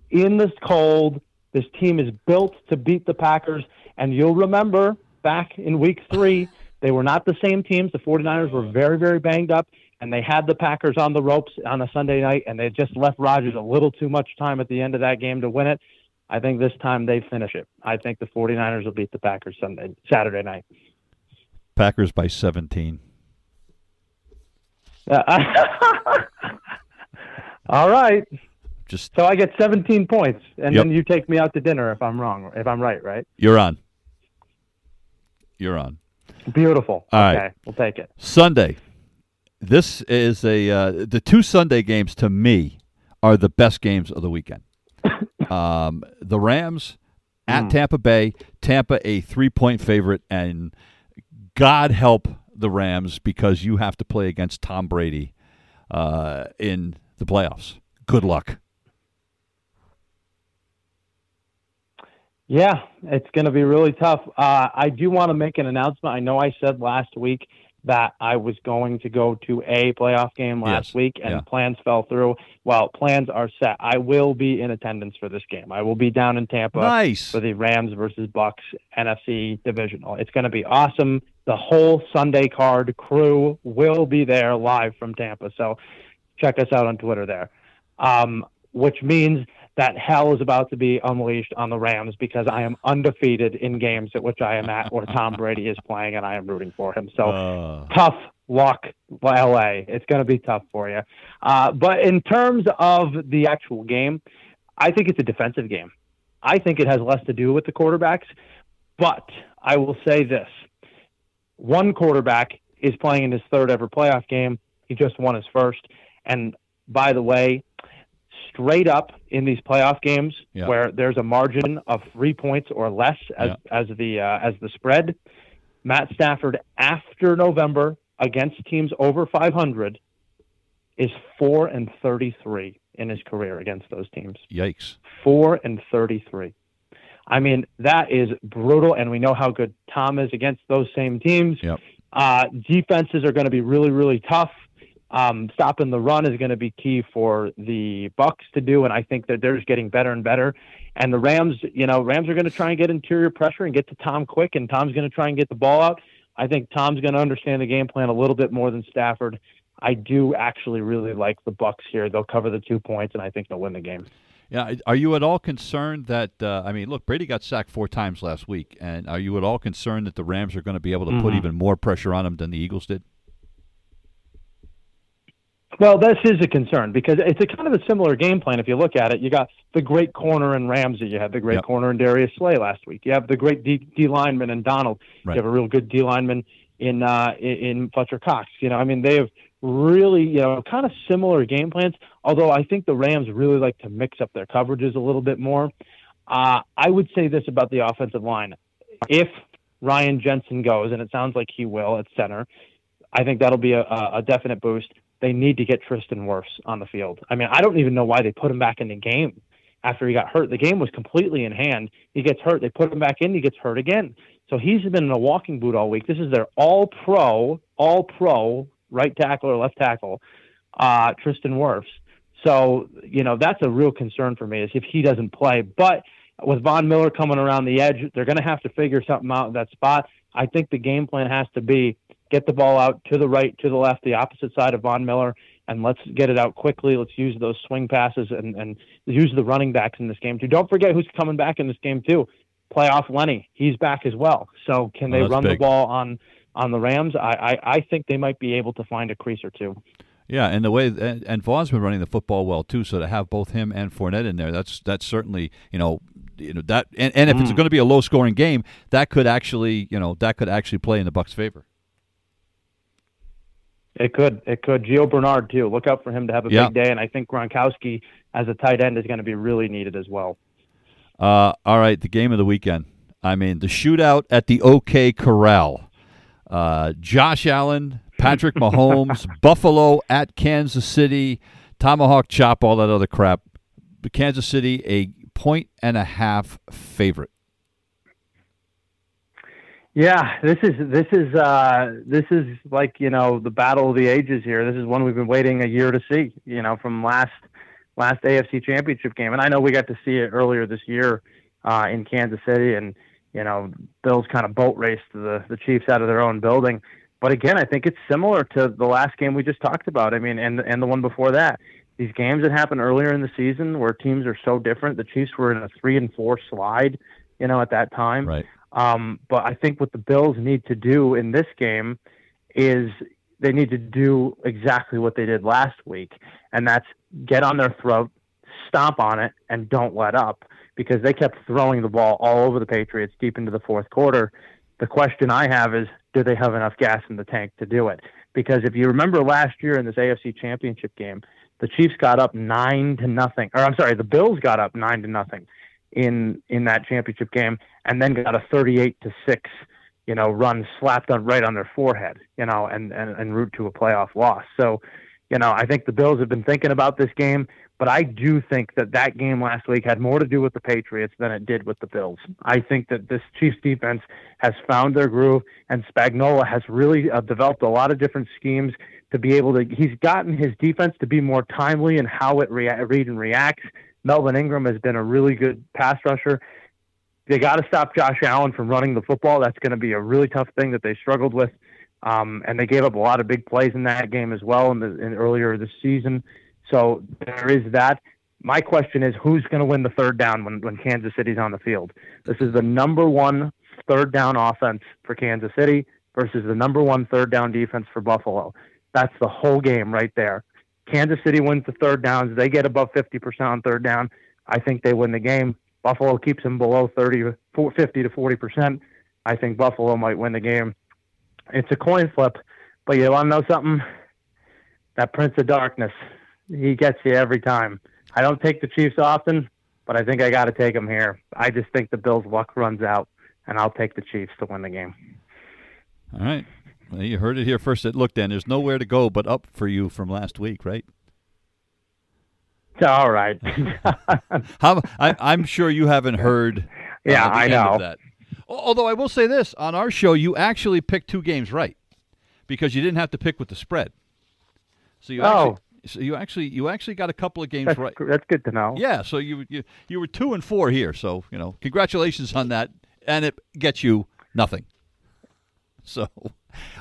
in this cold. This team is built to beat the Packers. And you'll remember back in week three, they were not the same teams. The 49ers were very, very banged up, and they had the Packers on the ropes on a Sunday night, and they just left Rodgers a little too much time at the end of that game to win it. I think this time they finish it. I think the 49ers will beat the Packers Sunday, Saturday night. Packers by 17. Uh, all right. Just so I get 17 points, and yep. then you take me out to dinner if I'm wrong, if I'm right, right? You're on. You're on. Beautiful. All okay, right. we'll take it. Sunday. This is a uh, the two Sunday games to me are the best games of the weekend. um, the Rams at mm. Tampa Bay. Tampa a three point favorite, and God help the Rams because you have to play against Tom Brady uh, in the playoffs. Good luck. Yeah, it's going to be really tough. Uh, I do want to make an announcement. I know I said last week that I was going to go to a playoff game last yes. week, and yeah. plans fell through. Well, plans are set. I will be in attendance for this game. I will be down in Tampa nice. for the Rams versus Bucks NFC divisional. It's going to be awesome. the whole Sunday card crew will be there live from Tampa. So check us out on Twitter there. Um, which means that hell is about to be unleashed on the Rams because I am undefeated in games at which I am at where Tom Brady is playing and I am rooting for him. So uh. tough luck, LA. It's going to be tough for you. Uh, but in terms of the actual game, I think it's a defensive game. I think it has less to do with the quarterbacks. But I will say this one quarterback is playing in his third ever playoff game. He just won his first. And by the way, straight up in these playoff games yeah. where there's a margin of three points or less as yeah. as the uh, as the spread, Matt Stafford after November against teams over 500 is four and 33 in his career against those teams. Yikes! Four and 33. I mean, that is brutal, and we know how good Tom is against those same teams. Yep. Uh, defenses are going to be really, really tough. Um, stopping the run is going to be key for the Bucks to do, and I think that they're just getting better and better. And the Rams, you know, Rams are going to try and get interior pressure and get to Tom quick, and Tom's going to try and get the ball out. I think Tom's going to understand the game plan a little bit more than Stafford. I do actually really like the Bucks here. They'll cover the two points, and I think they'll win the game. Yeah, are you at all concerned that uh, I mean, look, Brady got sacked four times last week, and are you at all concerned that the Rams are going to be able to mm-hmm. put even more pressure on him than the Eagles did? Well, this is a concern because it's a kind of a similar game plan. If you look at it, you got the great corner in Ramsey. You had the great yep. corner in Darius Slay last week. You have the great D, D lineman in Donald. Right. You have a real good D lineman in uh, in Fletcher Cox. You know, I mean, they have really, you know, kind of similar game plans. Although I think the Rams really like to mix up their coverages a little bit more. Uh, I would say this about the offensive line: if Ryan Jensen goes, and it sounds like he will at center, I think that'll be a, a definite boost. They need to get Tristan Wirfs on the field. I mean, I don't even know why they put him back in the game after he got hurt. The game was completely in hand. He gets hurt. They put him back in. He gets hurt again. So he's been in a walking boot all week. This is their all pro, all pro right tackle or left tackle, uh, Tristan Wirfs. So, you know, that's a real concern for me is if he doesn't play. But with Von Miller coming around the edge, they're going to have to figure something out in that spot. I think the game plan has to be get the ball out to the right, to the left, the opposite side of Von Miller, and let's get it out quickly. Let's use those swing passes and, and use the running backs in this game too. Don't forget who's coming back in this game too. Playoff Lenny, he's back as well. So can they oh, run big. the ball on on the Rams, I, I, I think they might be able to find a crease or two. Yeah, and the way and, and Vaughn's been running the football well too, so to have both him and Fournette in there, that's that's certainly you know you know that and, and if mm. it's going to be a low scoring game, that could actually you know that could actually play in the Bucks' favor. It could. It could. Gio Bernard too. Look out for him to have a yeah. big day, and I think Gronkowski as a tight end is going to be really needed as well. Uh, all right, the game of the weekend. I mean, the shootout at the OK Corral. Uh, Josh Allen, Patrick Mahomes, Buffalo at Kansas City, Tomahawk chop, all that other crap. Kansas City, a point and a half favorite. Yeah, this is this is uh, this is like you know the battle of the ages here. This is one we've been waiting a year to see. You know, from last last AFC Championship game, and I know we got to see it earlier this year uh, in Kansas City, and you know, Bills kind of boat raced the the Chiefs out of their own building. But again, I think it's similar to the last game we just talked about. I mean, and and the one before that. These games that happened earlier in the season where teams are so different. The Chiefs were in a three and four slide, you know, at that time. Right. Um, but I think what the Bills need to do in this game is they need to do exactly what they did last week, and that's get on their throat, stomp on it, and don't let up because they kept throwing the ball all over the Patriots deep into the fourth quarter. The question I have is, do they have enough gas in the tank to do it? Because if you remember last year in this AFC Championship game, the Chiefs got up nine to nothing, or I'm sorry, the Bills got up nine to nothing in in that championship game, and then got a 38 to six, you know, run slapped on right on their forehead, you know, and and and route to a playoff loss. So, you know, I think the Bills have been thinking about this game. But I do think that that game last week had more to do with the Patriots than it did with the Bills. I think that this Chiefs defense has found their groove, and Spagnuolo has really uh, developed a lot of different schemes to be able to. He's gotten his defense to be more timely in how it rea- read and reacts. Melvin Ingram has been a really good pass rusher. they got to stop Josh Allen from running the football. That's going to be a really tough thing that they struggled with. Um, and they gave up a lot of big plays in that game as well in the in earlier this season. So there is that. My question is, who's going to win the third down when, when Kansas City's on the field? This is the number one third down offense for Kansas City versus the number one third down defense for Buffalo. That's the whole game right there. Kansas City wins the third downs. They get above 50% on third down. I think they win the game. Buffalo keeps them below 30, 50 to 40%. I think Buffalo might win the game. It's a coin flip, but you want to know something? That Prince of Darkness, he gets you every time. I don't take the Chiefs often, but I think I got to take them here. I just think the Bills' luck runs out, and I'll take the Chiefs to win the game. All right. Well, you heard it here first. Look, Dan, there's nowhere to go but up for you from last week, right? All right. How, I, am sure you haven't heard. Uh, yeah, I know. that. Although I will say this on our show, you actually picked two games right because you didn't have to pick with the spread. So you oh. actually, so you actually you actually got a couple of games that's, right. That's good to know. Yeah, so you, you you were two and four here. So you know, congratulations on that, and it gets you nothing. So,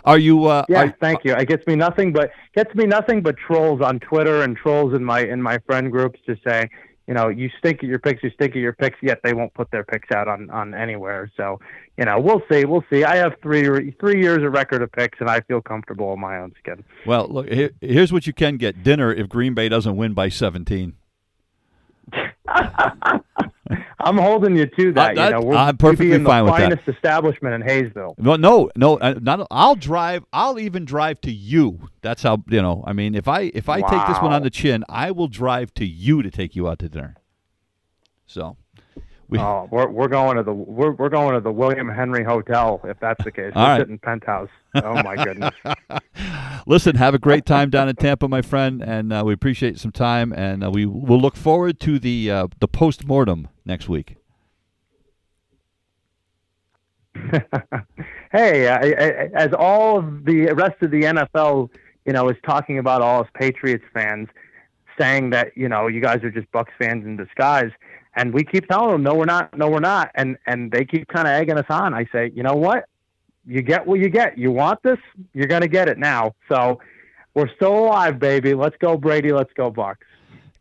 are you? Uh, yeah, are, thank you. It gets me nothing but gets me nothing but trolls on Twitter and trolls in my in my friend groups to say, you know, you stink at your picks, you stink at your picks. Yet they won't put their picks out on on anywhere. So, you know, we'll see, we'll see. I have three three years of record of picks, and I feel comfortable in my own skin. Well, look, here, here's what you can get: dinner if Green Bay doesn't win by 17. I'm holding you to that. that you know, we're I'm perfectly the fine with that. finest establishment in Hayesville. No, no, no. uh, Not. I'll drive. I'll even drive to you. That's how you know. I mean, if I if I take this one on the chin, I will drive to you to take you out to dinner. So, we. Oh, we're we're going to the we're we're going to the William Henry Hotel if that's the case. All we're right. penthouse. Oh my goodness. Listen, have a great time down in Tampa, my friend, and uh, we appreciate some time, and uh, we will look forward to the uh, the post mortem next week. hey, I, I, as all of the rest of the NFL, you know, is talking about all us Patriots fans saying that you know you guys are just Bucks fans in disguise, and we keep telling them no, we're not, no, we're not, and and they keep kind of egging us on. I say, you know what? You get what you get. You want this, you're gonna get it now. So we're still alive, baby. Let's go, Brady. Let's go, Bucks.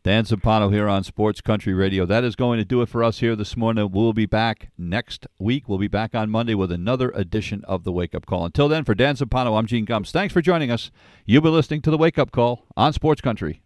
Dan Zampano here on Sports Country Radio. That is going to do it for us here this morning. We'll be back next week. We'll be back on Monday with another edition of the Wake Up Call. Until then, for Dan Zampano, I'm Gene Gums. Thanks for joining us. You'll be listening to the Wake Up Call on Sports Country.